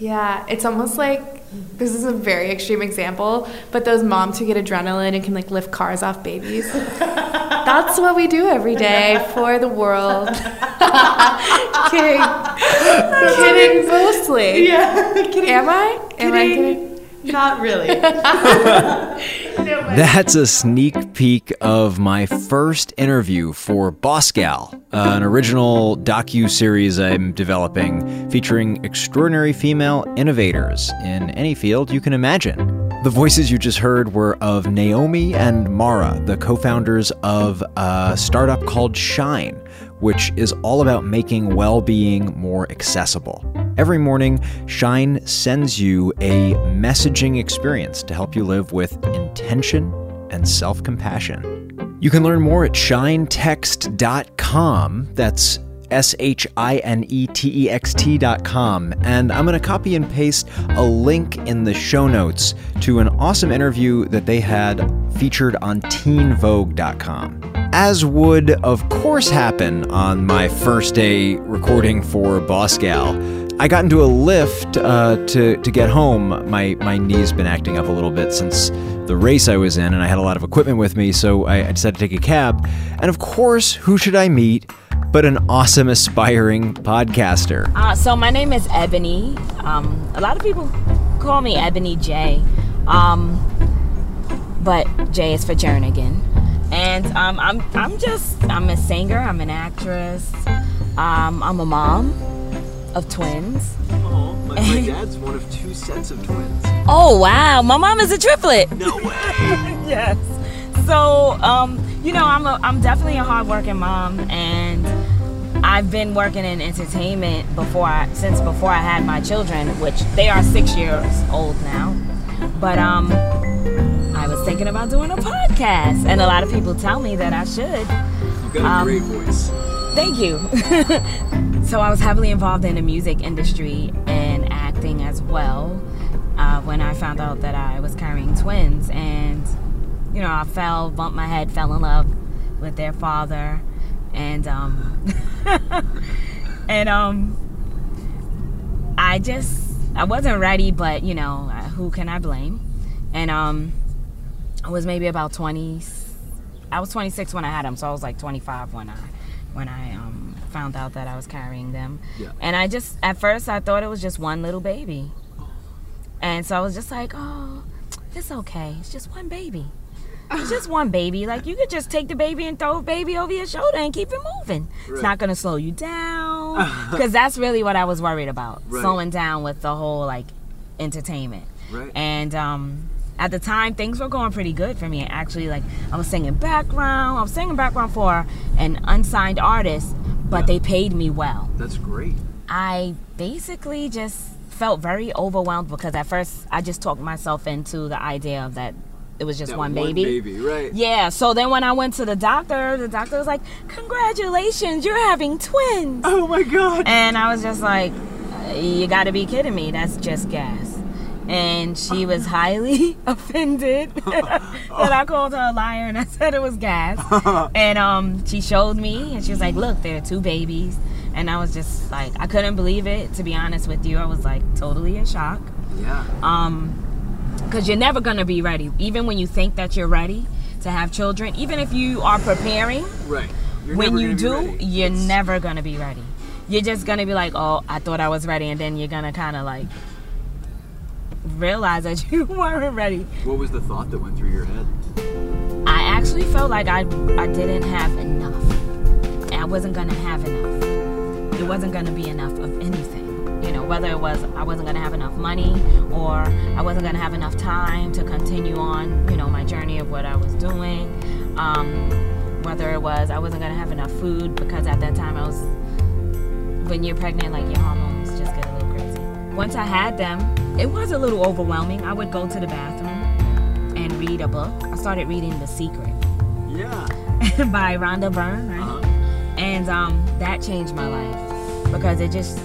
Yeah, it's almost like this is a very extreme example, but those moms who get adrenaline and can like lift cars off babies. That's what we do every day for the world. kidding. kidding mostly. Yeah. Am I? Am I kidding? Not really. That's a sneak peek of my first interview for Boss Gal, an original docu-series I'm developing featuring extraordinary female innovators in any field you can imagine. The voices you just heard were of Naomi and Mara, the co-founders of a startup called Shine, which is all about making well-being more accessible. Every morning, Shine sends you a messaging experience to help you live with intention and self compassion. You can learn more at shinetext.com. That's S H I N E T E X T.com. And I'm going to copy and paste a link in the show notes to an awesome interview that they had featured on teenvogue.com. As would, of course, happen on my first day recording for Boss Gal, I got into a Lyft uh, to to get home. My my knee's been acting up a little bit since the race I was in, and I had a lot of equipment with me, so I, I decided to take a cab. And of course, who should I meet but an awesome aspiring podcaster? Uh, so my name is Ebony. Um, a lot of people call me Ebony J, um, but J is for Jernigan. And um, I'm I'm just I'm a singer. I'm an actress. Um, I'm a mom of twins. Oh, my, my dad's one of two sets of twins. Oh wow, my mom is a triplet. No way. yes. So, um, you know, I'm a, I'm definitely a hardworking mom, and I've been working in entertainment before I, since before I had my children, which they are six years old now. But um, I was thinking about doing a podcast, and a lot of people tell me that I should. You've got a Um, great voice. Thank you. so I was heavily involved in the music industry and acting as well uh, when I found out that I was carrying twins. And, you know, I fell, bumped my head, fell in love with their father. And, um, and, um, I just, I wasn't ready, but, you know, who can I blame? And, um, I was maybe about 20, I was 26 when I had them, so I was like 25 when I when I um, found out that I was carrying them. Yeah. And I just at first I thought it was just one little baby, and so I was just like, oh, it's okay. It's just one baby. It's just one baby. Like you could just take the baby and throw the baby over your shoulder and keep it moving. Right. It's not gonna slow you down because that's really what I was worried about, Right. slowing down with the whole like entertainment. Right. And um, at the time, things were going pretty good for me. Actually, like I was singing background. I was singing background for an unsigned artist, but they paid me well. That's great. I basically just felt very overwhelmed because at first I just talked myself into the idea of that it was just That one, one baby. baby, right. Yeah. So then when I went to the doctor, the doctor was like, "Congratulations, you're having twins." Oh my god. And I was just like, you gotta be kidding me. That's just gas. And she was highly offended that I called her a liar and I said it was gas. And um, she showed me and she was like, look, there are two babies. And I was just like, I couldn't believe it. To be honest with you, I was like totally in shock. Yeah. Um, because you're never gonna be ready. Even when you think that you're ready to have children, even if you are preparing, Right. You're when you do, you're It's- never gonna be ready. You're just gonna be like, oh, I thought I was ready, and then you're gonna kind of like realize that you weren't ready. What was the thought that went through your head? I actually felt like I I didn't have enough. I wasn't gonna have enough. It wasn't gonna be enough of anything. You know, whether it was I wasn't gonna have enough money or I wasn't gonna have enough time to continue on, you know, my journey of what I was doing. Um, whether it was I wasn't gonna have enough food because at that time I was when you're pregnant, like your hormones just get a little crazy. Once I had them, it was a little overwhelming. I would go to the bathroom and read a book. I started reading The Secret Yeah. by Rhonda Byrne, right? Uh-huh. And um, that changed my life because it just,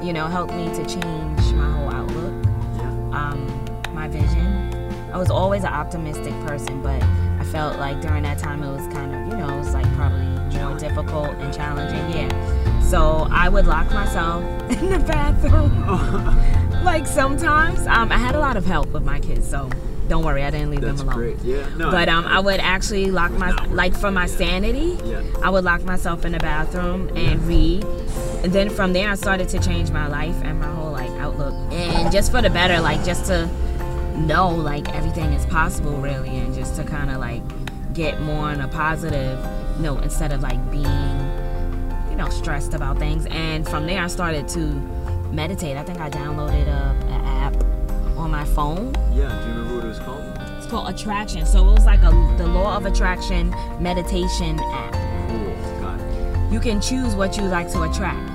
you know, helped me to change my whole outlook, Yeah. um, my vision. I was always an optimistic person, but I felt like during that time it was kind of, you know, it was like probably more difficult and challenging. Yeah. So I would lock myself in the bathroom. like sometimes um, I had a lot of help with my kids, so don't worry, I didn't leave That's them alone. great. Yeah. No. But um, I would actually lock my like for my sanity. Yeah. I would lock myself in the bathroom and read, and then from there I started to change my life and my whole like outlook, and just for the better, like just to know like everything is possible really, and just to kind of like get more on a positive note instead of like being you know stressed about things. And from there I started to meditate. I think I downloaded a, an app on my phone Yeah. Do you remember what it was called? it's called Attraction. So it was like a the Law of Attraction meditation app. Cool. Got it. You can choose what you like to attract.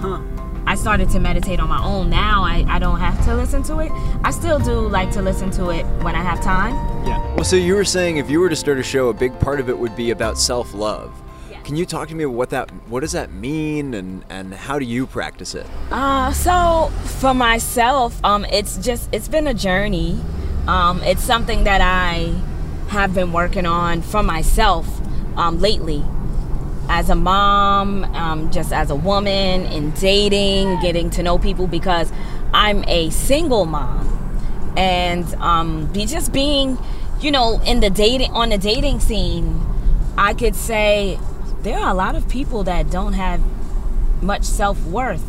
Huh. I started to meditate on my own. Now I, I don't have to listen to it. I still do like to listen to it when I have time. Yeah. Well, so you were saying if you were to start a show, a big part of it would be about self-love. Yes. Can you talk to me about what that what does that mean and and how do you practice it? Uh, so for myself, um, it's just it's been a journey. Um, it's something that I have been working on for myself um, lately. As a mom, um, just as a woman, in dating, getting to know people because I'm a single mom, and um, be just being, you know, in the dating on the dating scene, I could say there are a lot of people that don't have much self worth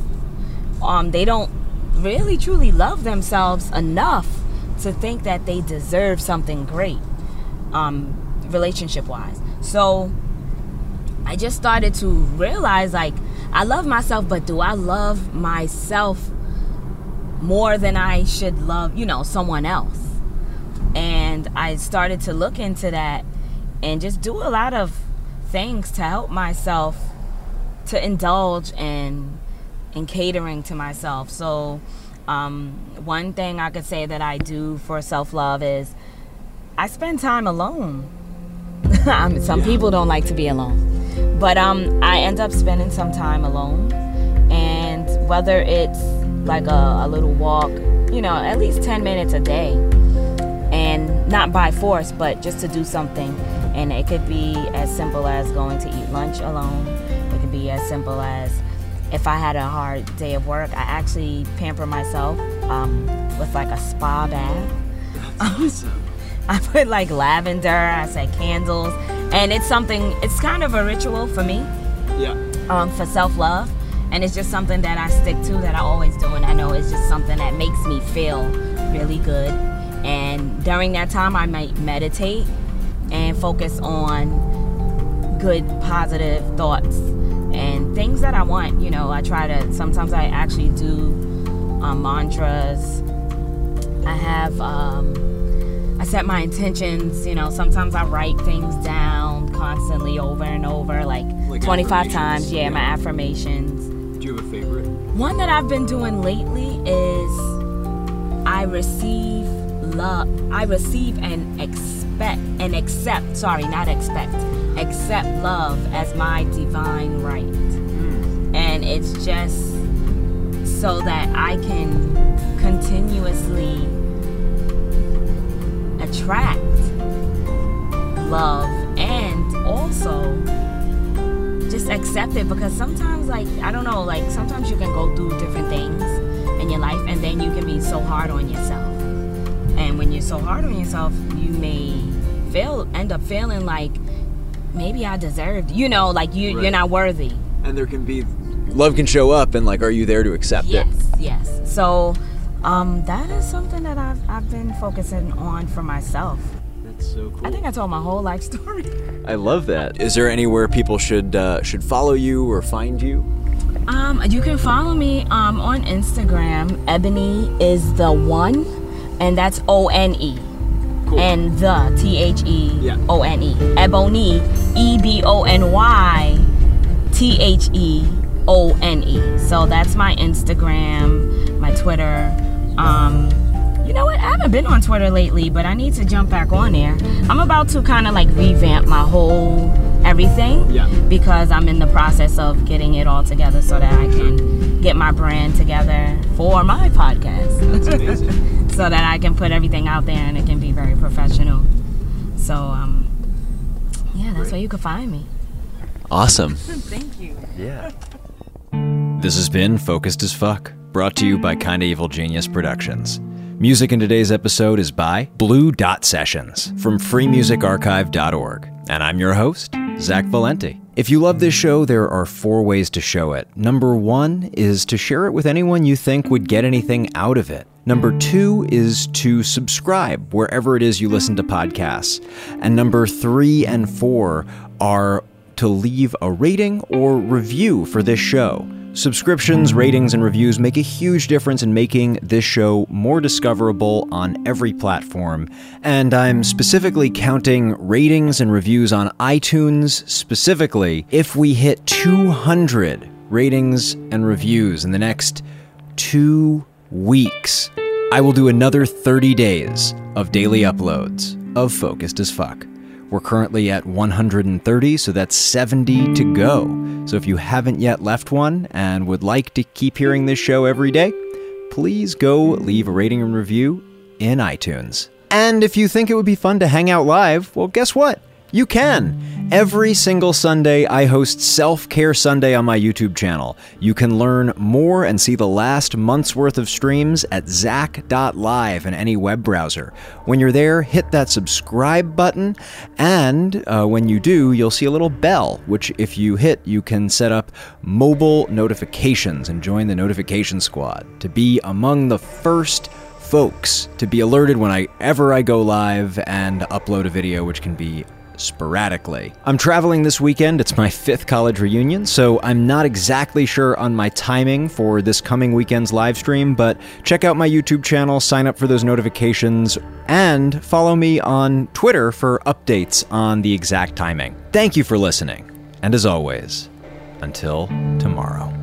um, they don't really truly love themselves enough to think that they deserve something great um, relationship wise so i just started to realize like i love myself but do i love myself more than i should love you know someone else? And i started to look into that and just do a lot of things to help myself to indulge in in catering to myself. So, um, one thing I could say that I do for self love is I spend time alone. I mean, some people don't like to be alone, but um, I end up spending some time alone, and whether it's like a, a little walk, you know, at least ten minutes a day, and not by force, but just to do something. And it could be as simple as going to eat lunch alone. It could be as simple as if I had a hard day of work, I actually pamper myself um, with like a spa bath. Awesome. I put like lavender, I say candles, and it's something, it's kind of a ritual for me Yeah. um, for self love. And it's just something that I stick to that I always do. And I know it's just something that makes me feel really good. And during that time, I might meditate and focus on good, positive thoughts and things that I want. You know, I try to, sometimes I actually do um, mantras. I have, um, I set my intentions. You know, sometimes I write things down constantly over and over, like, Like 25 times. Yeah, Yeah. my affirmations. Do you have a favorite? One that I've been doing lately is I receive love. I receive and expect and accept, sorry, not expect, accept love as my divine right. Mm. And it's just so that I can continuously attract love and also just accept it because sometimes like I don't know like sometimes you can go through different things in your life and then you can be so hard on yourself and when you're so hard on yourself you may feel end up feeling like maybe I deserved you know like you Right. you're not worthy And there can be love can show up and like are you there to accept yes it? yes so um that is something that I've, I've been focusing on for myself That's so cool. I think I told my whole life story I love that. Is there anywhere people should uh, should follow you or find you? Um, you can follow me um, on Instagram. Ebony is the one, and that's O N E. Cool. And the T H E. O N E. Ebony, E B O N Y T H E O N E. So that's my Instagram, my Twitter. Um, you know what? I haven't been on Twitter lately, but I need to jump back on there. I'm about to kind of like revamp my whole everything Yeah. because I'm in the process of getting it all together so that I can get my brand together for my podcast. That's amazing. so that I can put everything out there and it can be very professional. So um yeah, that's where you can find me. awesome. Thank you. Yeah. This has been Focused as Fuck. brought to you by Kinda Evil Genius Productions. Music in today's episode is by Blue Dot Sessions from freemusicarchive.org. And I'm your host, Zach Valenti. If you love this show, there are four ways to show it. Number one is to share it with anyone you think would get anything out of it. Number two is to subscribe wherever it is you listen to podcasts. And number three and four are to leave a rating or review for this show. Subscriptions, ratings, and reviews make a huge difference in making this show more discoverable on every platform. And I'm specifically counting ratings and reviews on iTunes specifically. If we hit 200 ratings and reviews in the next two weeks, I will do another 30 days of daily uploads of Focused as Fuck. We're currently at 130, so that's 70 to go. So if you haven't yet left one and would like to keep hearing this show every day, please go leave a rating and review in iTunes. And if you think it would be fun to hang out live, well, guess what? You can. Every single Sunday, I host Self Care Sunday on my YouTube channel. You can learn more and see the last month's worth of streams at zach.live in any web browser. When you're there, hit that subscribe button, and uh, when you do, you'll see a little bell, which if you hit, you can set up mobile notifications and join the notification squad to be among the first folks to be alerted whenever I go live and upload a video, which can be sporadically. I'm traveling this weekend. It's my fifth college reunion, so I'm not exactly sure on my timing for this coming weekend's live stream, but check out my YouTube channel, sign up for those notifications, and follow me on Twitter for updates on the exact timing. Thank you for listening, and as always, until tomorrow.